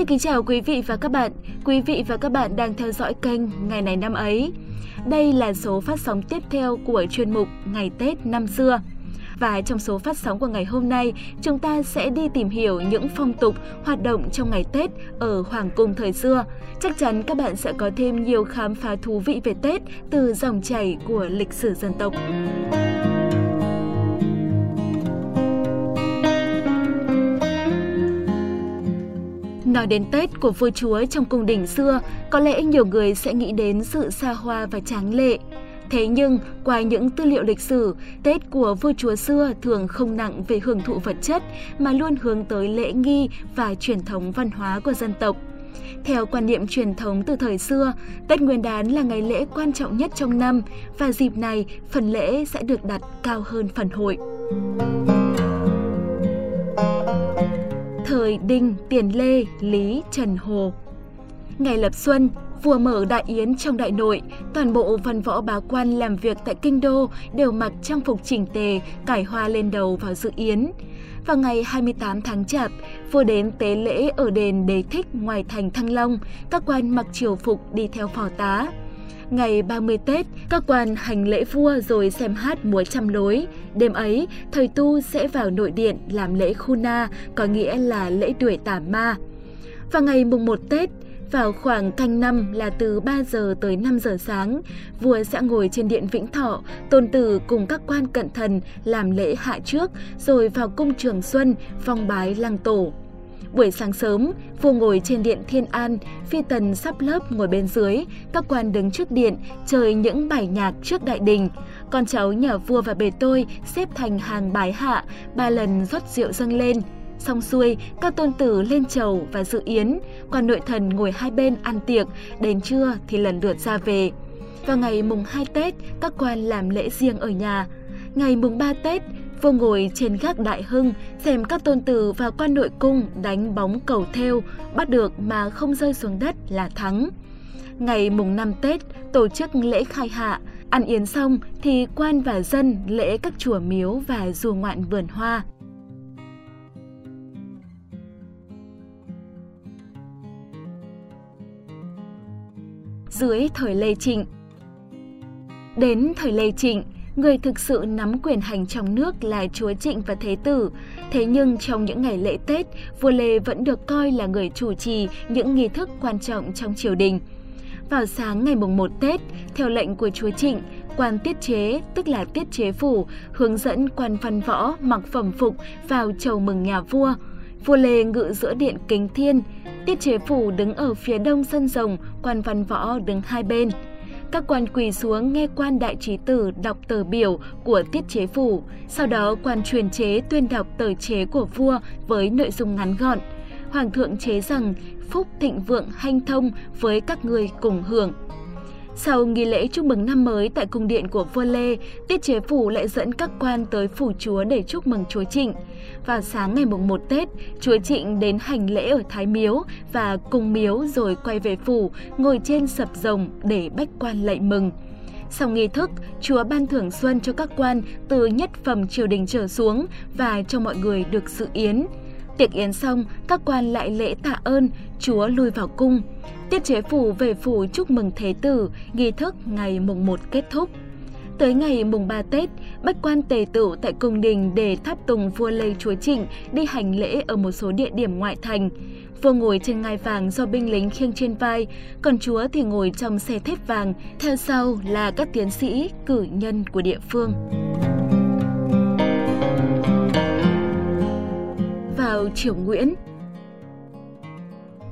Xin kính chào quý vị và các bạn. Quý vị và các bạn đang theo dõi kênh Ngày này năm ấy. Đây là số phát sóng tiếp theo của chuyên mục Ngày Tết năm xưa. Và trong số phát sóng của ngày hôm nay, chúng ta sẽ đi tìm hiểu những phong tục, hoạt động trong ngày Tết ở Hoàng cung thời xưa. Chắc chắn các bạn sẽ có thêm nhiều khám phá thú vị về Tết từ dòng chảy của lịch sử dân tộc. Nói đến Tết của vua chúa trong cung đình xưa, có lẽ nhiều người sẽ nghĩ đến sự xa hoa và tráng lệ. Thế nhưng, qua những tư liệu lịch sử, Tết của vua chúa xưa thường không nặng về hưởng thụ vật chất mà luôn hướng tới lễ nghi và truyền thống văn hóa của dân tộc. Theo quan niệm truyền thống từ thời xưa, Tết Nguyên đán là ngày lễ quan trọng nhất trong năm và dịp này phần lễ sẽ được đặt cao hơn phần hội. Thời Đinh, Tiền Lê, Lý, Trần Hồ Ngày lập xuân, vua mở đại yến trong đại nội, toàn bộ văn võ bá quan làm việc tại kinh đô đều mặc trang phục chỉnh tề, cải hoa lên đầu vào dự yến. Vào ngày 28 tháng Chạp, vua đến tế lễ ở đền Đế Thích ngoài thành Thăng Long, các quan mặc triều phục đi theo phò tá. Ngày 30 Tết, các quan hành lễ vua rồi xem hát múa trăm lối. Đêm ấy, thời tu sẽ vào nội điện làm lễ khu na, có nghĩa là lễ đuổi tà ma. Vào ngày mùng 1 Tết, vào khoảng canh năm là từ 3 giờ tới 5 giờ sáng, vua sẽ ngồi trên điện Vĩnh Thọ, tôn tử cùng các quan cận thần làm lễ hạ trước, rồi vào cung Trường Xuân, phong bái lăng tổ. Buổi sáng sớm, vua ngồi trên điện Thiên An, phi tần sắp lớp ngồi bên dưới, các quan đứng trước điện, chơi những bài nhạc trước đại đình. Con cháu nhà vua và bề tôi xếp thành hàng bái hạ, ba lần rót rượu dâng lên. Xong xuôi, các tôn tử lên chầu và dự yến, còn nội thần ngồi hai bên ăn tiệc, đến trưa thì lần lượt ra về. Vào ngày mùng 2 Tết, các quan làm lễ riêng ở nhà. Ngày mùng 3 Tết, vua ngồi trên gác đại hưng xem các tôn tử và quan nội cung đánh bóng cầu theo, bắt được mà không rơi xuống đất là thắng. Ngày mùng năm Tết, tổ chức lễ khai hạ, ăn yến xong thì quan và dân lễ các chùa miếu và du ngoạn vườn hoa. dưới thời Lê Trịnh. Đến thời Lê Trịnh, người thực sự nắm quyền hành trong nước là chúa Trịnh và Thế Tử. Thế nhưng trong những ngày lễ Tết, vua Lê vẫn được coi là người chủ trì những nghi thức quan trọng trong triều đình. Vào sáng ngày mùng 1 Tết, theo lệnh của chúa Trịnh, quan tiết chế, tức là tiết chế phủ, hướng dẫn quan văn võ mặc phẩm phục vào chầu mừng nhà vua – Vua Lê ngự giữa điện kính thiên, tiết chế phủ đứng ở phía đông sân rồng, quan văn võ đứng hai bên. Các quan quỳ xuống nghe quan đại trí tử đọc tờ biểu của tiết chế phủ, sau đó quan truyền chế tuyên đọc tờ chế của vua với nội dung ngắn gọn. Hoàng thượng chế rằng phúc thịnh vượng hanh thông với các người cùng hưởng. Sau nghi lễ chúc mừng năm mới tại cung điện của vua Lê, Tiết Chế Phủ lại dẫn các quan tới phủ chúa để chúc mừng chúa Trịnh. Vào sáng ngày mùng 1 Tết, chúa Trịnh đến hành lễ ở Thái Miếu và cung miếu rồi quay về phủ, ngồi trên sập rồng để bách quan lạy mừng. Sau nghi thức, chúa ban thưởng xuân cho các quan từ nhất phẩm triều đình trở xuống và cho mọi người được sự yến. Tiệc yến xong, các quan lại lễ tạ ơn, chúa lui vào cung. Tiết chế phủ về phủ chúc mừng Thế tử, nghi thức ngày mùng 1 kết thúc. Tới ngày mùng 3 Tết, bách quan tề tựu tại cung đình để tháp tùng vua Lê Chúa Trịnh đi hành lễ ở một số địa điểm ngoại thành. Vua ngồi trên ngai vàng do binh lính khiêng trên vai, còn chúa thì ngồi trong xe thép vàng, theo sau là các tiến sĩ, cử nhân của địa phương. Vào triều Nguyễn,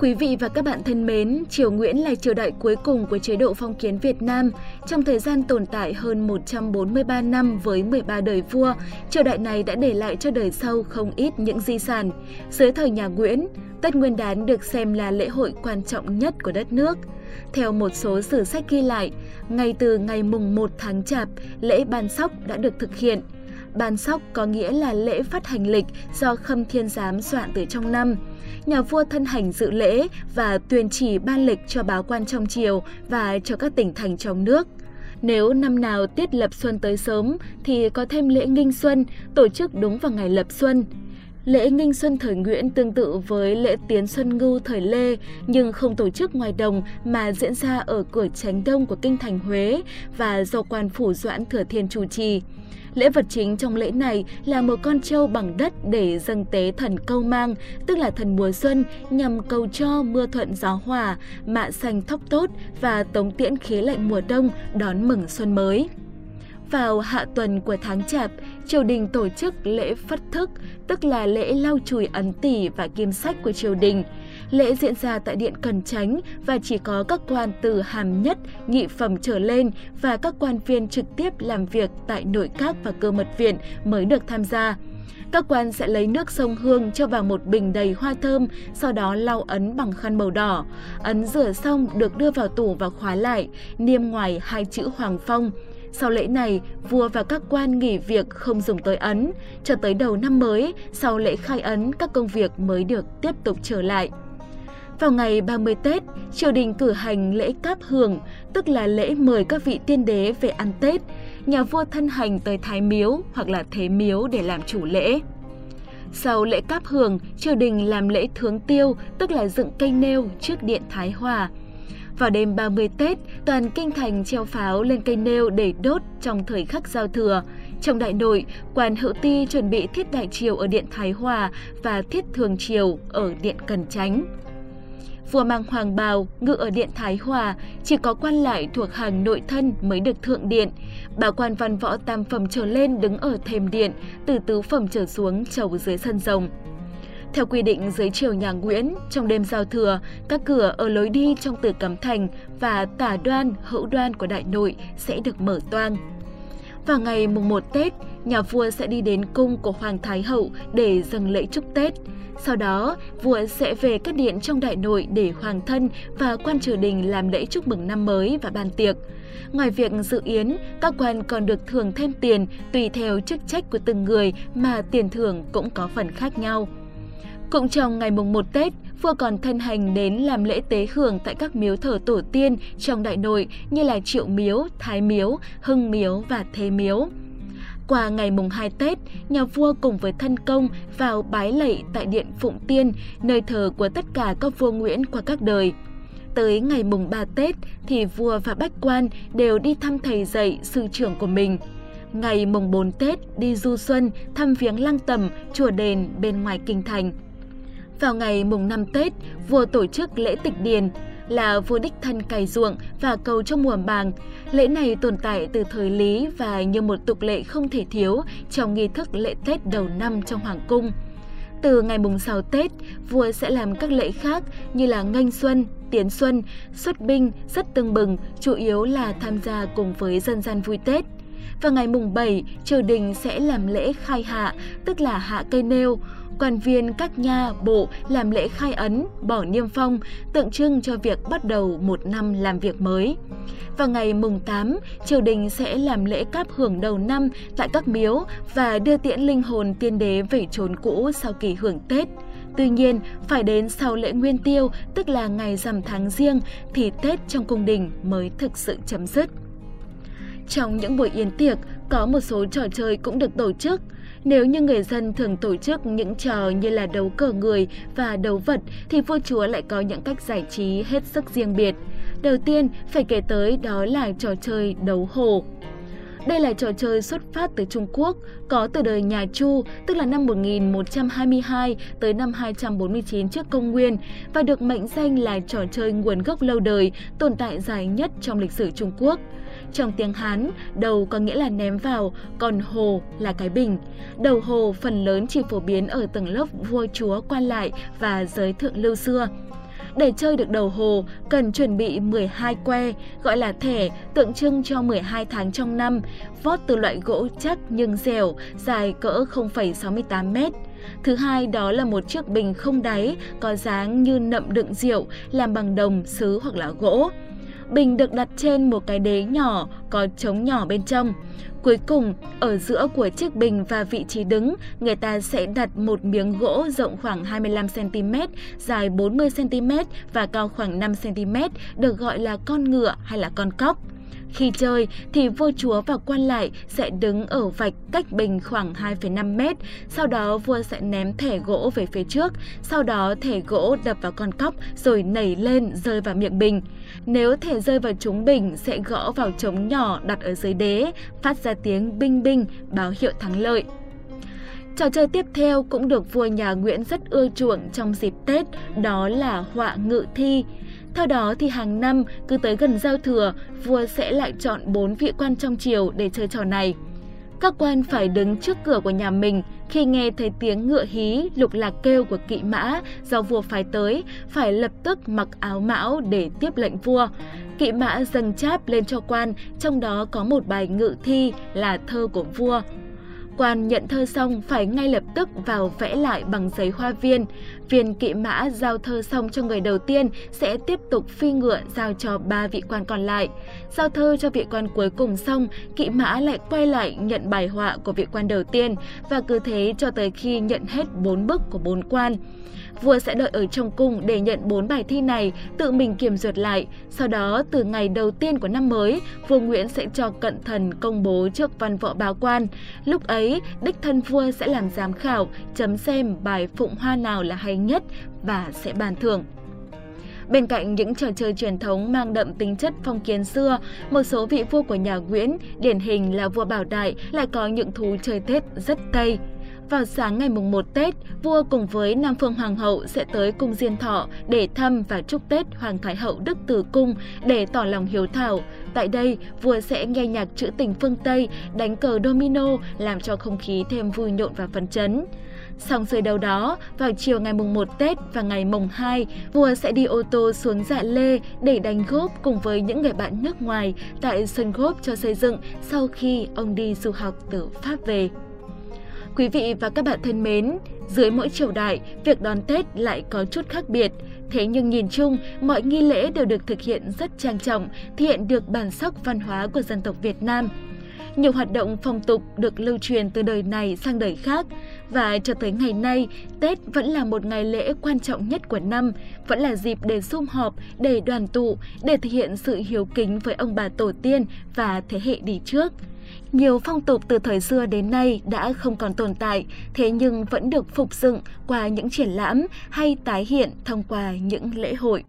Quý vị và các bạn thân mến, Triều Nguyễn là triều đại cuối cùng của chế độ phong kiến Việt Nam. Trong thời gian tồn tại hơn 143 năm với 13 đời vua, triều đại này đã để lại cho đời sau không ít những di sản. Dưới thời nhà Nguyễn, Tết Nguyên đán được xem là lễ hội quan trọng nhất của đất nước. Theo một số sử sách ghi lại, ngay từ ngày mùng 1 tháng Chạp, lễ ban sóc đã được thực hiện. Ban sóc có nghĩa là lễ phát hành lịch do Khâm Thiên Giám soạn từ trong năm nhà vua thân hành dự lễ và tuyên chỉ ban lịch cho báo quan trong triều và cho các tỉnh thành trong nước. Nếu năm nào tiết lập xuân tới sớm thì có thêm lễ nghinh xuân, tổ chức đúng vào ngày lập xuân. Lễ nghinh xuân thời Nguyễn tương tự với lễ tiến xuân ngưu thời Lê nhưng không tổ chức ngoài đồng mà diễn ra ở cửa tránh đông của kinh thành Huế và do quan phủ Doãn Thừa Thiên chủ trì. Lễ vật chính trong lễ này là một con trâu bằng đất để dâng tế thần câu mang, tức là thần mùa xuân, nhằm cầu cho mưa thuận gió hòa, mạ xanh thóc tốt và tống tiễn khí lạnh mùa đông đón mừng xuân mới. Vào hạ tuần của tháng Chạp, triều đình tổ chức lễ phất thức, tức là lễ lau chùi ấn tỷ và kim sách của triều đình. Lễ diễn ra tại Điện Cần Chánh và chỉ có các quan từ hàm nhất, nhị phẩm trở lên và các quan viên trực tiếp làm việc tại nội các và cơ mật viện mới được tham gia. Các quan sẽ lấy nước sông Hương cho vào một bình đầy hoa thơm, sau đó lau ấn bằng khăn màu đỏ. Ấn rửa xong được đưa vào tủ và khóa lại, niêm ngoài hai chữ Hoàng Phong. Sau lễ này, vua và các quan nghỉ việc không dùng tới ấn. Cho tới đầu năm mới, sau lễ khai ấn, các công việc mới được tiếp tục trở lại. Vào ngày 30 Tết, triều đình cử hành lễ cáp hưởng, tức là lễ mời các vị tiên đế về ăn Tết. Nhà vua thân hành tới Thái Miếu hoặc là Thế Miếu để làm chủ lễ. Sau lễ cáp hưởng, triều đình làm lễ thướng tiêu, tức là dựng cây nêu trước điện Thái Hòa. Vào đêm 30 Tết, toàn kinh thành treo pháo lên cây nêu để đốt trong thời khắc giao thừa. Trong đại nội, quan hữu ti chuẩn bị thiết đại triều ở điện Thái Hòa và thiết thường triều ở điện Cần Chánh. Vua mang hoàng bào, ngự ở điện Thái Hòa, chỉ có quan lại thuộc hàng nội thân mới được thượng điện. Bảo quan văn võ tam phẩm trở lên đứng ở thềm điện, từ tứ phẩm trở xuống chầu dưới sân rồng. Theo quy định dưới triều nhà Nguyễn, trong đêm giao thừa, các cửa ở lối đi trong tử cấm thành và tả đoan, hữu đoan của đại nội sẽ được mở toang. Vào ngày mùng 1 Tết, nhà vua sẽ đi đến cung của Hoàng Thái Hậu để dâng lễ chúc Tết. Sau đó, vua sẽ về các điện trong đại nội để hoàng thân và quan triều đình làm lễ chúc mừng năm mới và ban tiệc. Ngoài việc dự yến, các quan còn được thưởng thêm tiền tùy theo chức trách của từng người mà tiền thưởng cũng có phần khác nhau. Cũng trong ngày mùng 1 Tết, vua còn thân hành đến làm lễ tế hưởng tại các miếu thờ tổ tiên trong đại nội như là Triệu Miếu, Thái Miếu, Hưng Miếu và Thế Miếu. Qua ngày mùng 2 Tết, nhà vua cùng với thân công vào bái lạy tại điện Phụng Tiên, nơi thờ của tất cả các vua Nguyễn qua các đời. Tới ngày mùng 3 Tết thì vua và bách quan đều đi thăm thầy dạy sư trưởng của mình. Ngày mùng 4 Tết đi du xuân thăm viếng lăng tầm, chùa đền bên ngoài kinh thành. Vào ngày mùng 5 Tết, vua tổ chức lễ tịch điền, là vua đích thân cày ruộng và cầu cho mùa màng. Lễ này tồn tại từ thời Lý và như một tục lệ không thể thiếu trong nghi thức lễ Tết đầu năm trong Hoàng cung. Từ ngày mùng 6 Tết, vua sẽ làm các lễ khác như là nghênh xuân, tiến xuân, xuất binh, rất tưng bừng, chủ yếu là tham gia cùng với dân gian vui Tết. Vào ngày mùng 7, triều đình sẽ làm lễ khai hạ, tức là hạ cây nêu. Quan viên các nha, bộ làm lễ khai ấn, bỏ niêm phong, tượng trưng cho việc bắt đầu một năm làm việc mới. Vào ngày mùng 8, triều đình sẽ làm lễ cáp hưởng đầu năm tại các miếu và đưa tiễn linh hồn tiên đế về chốn cũ sau kỳ hưởng Tết. Tuy nhiên, phải đến sau lễ Nguyên Tiêu, tức là ngày rằm tháng riêng, thì Tết trong cung đình mới thực sự chấm dứt. Trong những buổi yến tiệc, có một số trò chơi cũng được tổ chức. Nếu như người dân thường tổ chức những trò như là đấu cờ người và đấu vật, thì vua chúa lại có những cách giải trí hết sức riêng biệt. Đầu tiên phải kể tới đó là trò chơi đấu hồ. Đây là trò chơi xuất phát từ Trung Quốc, có từ đời nhà Chu, tức là năm 1122 tới năm 249 trước công nguyên và được mệnh danh là trò chơi nguồn gốc lâu đời, tồn tại dài nhất trong lịch sử Trung Quốc. Trong tiếng Hán, đầu có nghĩa là ném vào, còn hồ là cái bình. Đầu hồ phần lớn chỉ phổ biến ở tầng lớp vua chúa quan lại và giới thượng lưu xưa. Để chơi được đầu hồ, cần chuẩn bị 12 que, gọi là thẻ, tượng trưng cho 12 tháng trong năm, vót từ loại gỗ chắc nhưng dẻo, dài cỡ 0,68 mét. Thứ hai đó là một chiếc bình không đáy, có dáng như nậm đựng rượu, làm bằng đồng, sứ hoặc là gỗ. Bình được đặt trên một cái đế nhỏ có trống nhỏ bên trong. Cuối cùng, ở giữa của chiếc bình và vị trí đứng, người ta sẽ đặt một miếng gỗ rộng khoảng 25cm, dài 40cm và cao khoảng 5cm, được gọi là con ngựa hay là con cóc. Khi chơi thì vua chúa và quan lại sẽ đứng ở vạch cách bình khoảng 2,5 mét, sau đó vua sẽ ném thẻ gỗ về phía trước, sau đó thẻ gỗ đập vào con cóc rồi nảy lên rơi vào miệng bình. Nếu thẻ rơi vào trúng bình sẽ gõ vào trống nhỏ đặt ở dưới đế, phát ra tiếng binh binh báo hiệu thắng lợi. Trò chơi tiếp theo cũng được vua nhà Nguyễn rất ưa chuộng trong dịp Tết, đó là họa ngự thi. Theo đó thì hàng năm cứ tới gần giao thừa, vua sẽ lại chọn 4 vị quan trong triều để chơi trò này. Các quan phải đứng trước cửa của nhà mình khi nghe thấy tiếng ngựa hí, lục lạc kêu của kỵ mã do vua phái tới, phải lập tức mặc áo mão để tiếp lệnh vua. Kỵ mã dâng cháp lên cho quan, trong đó có một bài ngự thi là thơ của vua. Quan nhận thơ xong phải ngay lập tức vào vẽ lại bằng giấy hoa viên. Viên kỵ mã giao thơ xong cho người đầu tiên sẽ tiếp tục phi ngựa giao cho ba vị quan còn lại. Giao thơ cho vị quan cuối cùng xong, kỵ mã lại quay lại nhận bài họa của vị quan đầu tiên và cứ thế cho tới khi nhận hết bốn bức của bốn quan. Vua sẽ đợi ở trong cung để nhận bốn bài thi này, tự mình kiểm duyệt lại. Sau đó, từ ngày đầu tiên của năm mới, vua Nguyễn sẽ cho cận thần công bố trước văn võ báo quan. Lúc ấy, đích thân vua sẽ làm giám khảo, chấm xem bài phụng hoa nào là hay nhất và sẽ bàn thưởng. Bên cạnh những trò chơi truyền thống mang đậm tính chất phong kiến xưa, một số vị vua của nhà Nguyễn, điển hình là vua Bảo Đại, lại có những thú chơi Tết rất Tây. Vào sáng ngày mùng 1 Tết, vua cùng với Nam Phương Hoàng hậu sẽ tới cung Diên Thọ để thăm và chúc Tết Hoàng Thái hậu Đức Từ Cung để tỏ lòng hiếu thảo. Tại đây, vua sẽ nghe nhạc trữ tình phương Tây, đánh cờ domino làm cho không khí thêm vui nhộn và phấn chấn. Xong rồi đầu đó, vào chiều ngày mùng 1 Tết và ngày mùng 2, vua sẽ đi ô tô xuống Dạ Lê để đánh góp cùng với những người bạn nước ngoài tại sân góp cho xây dựng sau khi ông đi du học từ Pháp về. Quý vị và các bạn thân mến, dưới mỗi triều đại, việc đón Tết lại có chút khác biệt. Thế nhưng nhìn chung, mọi nghi lễ đều được thực hiện rất trang trọng, thể hiện được bản sắc văn hóa của dân tộc Việt Nam. Nhiều hoạt động phong tục được lưu truyền từ đời này sang đời khác và cho tới ngày nay, Tết vẫn là một ngày lễ quan trọng nhất của năm, vẫn là dịp để sum họp, để đoàn tụ, để thể hiện sự hiếu kính với ông bà tổ tiên và thế hệ đi trước. Nhiều phong tục từ thời xưa đến nay đã không còn tồn tại, thế nhưng vẫn được phục dựng qua những triển lãm hay tái hiện thông qua những lễ hội.